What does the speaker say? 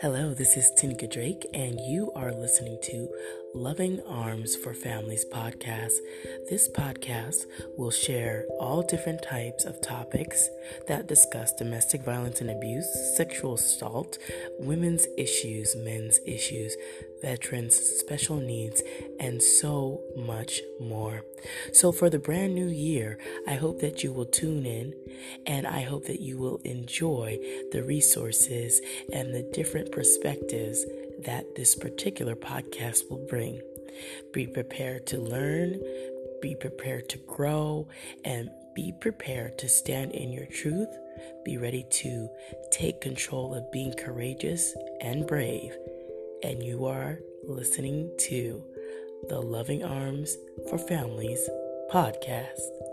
Hello, this is Tinika Drake, and you are listening to Loving Arms for Families podcast. This podcast will share all different types of topics that discuss domestic violence and abuse, sexual assault, women's issues, men's issues, veterans, special needs, and so much more. So, for the brand new year, I hope that you will tune in and I hope that you will enjoy the resources and the different perspectives that this particular podcast will bring. Be prepared to learn, be prepared to grow, and be prepared to stand in your truth. Be ready to take control of being courageous and brave. And you are listening to the Loving Arms for Families podcast.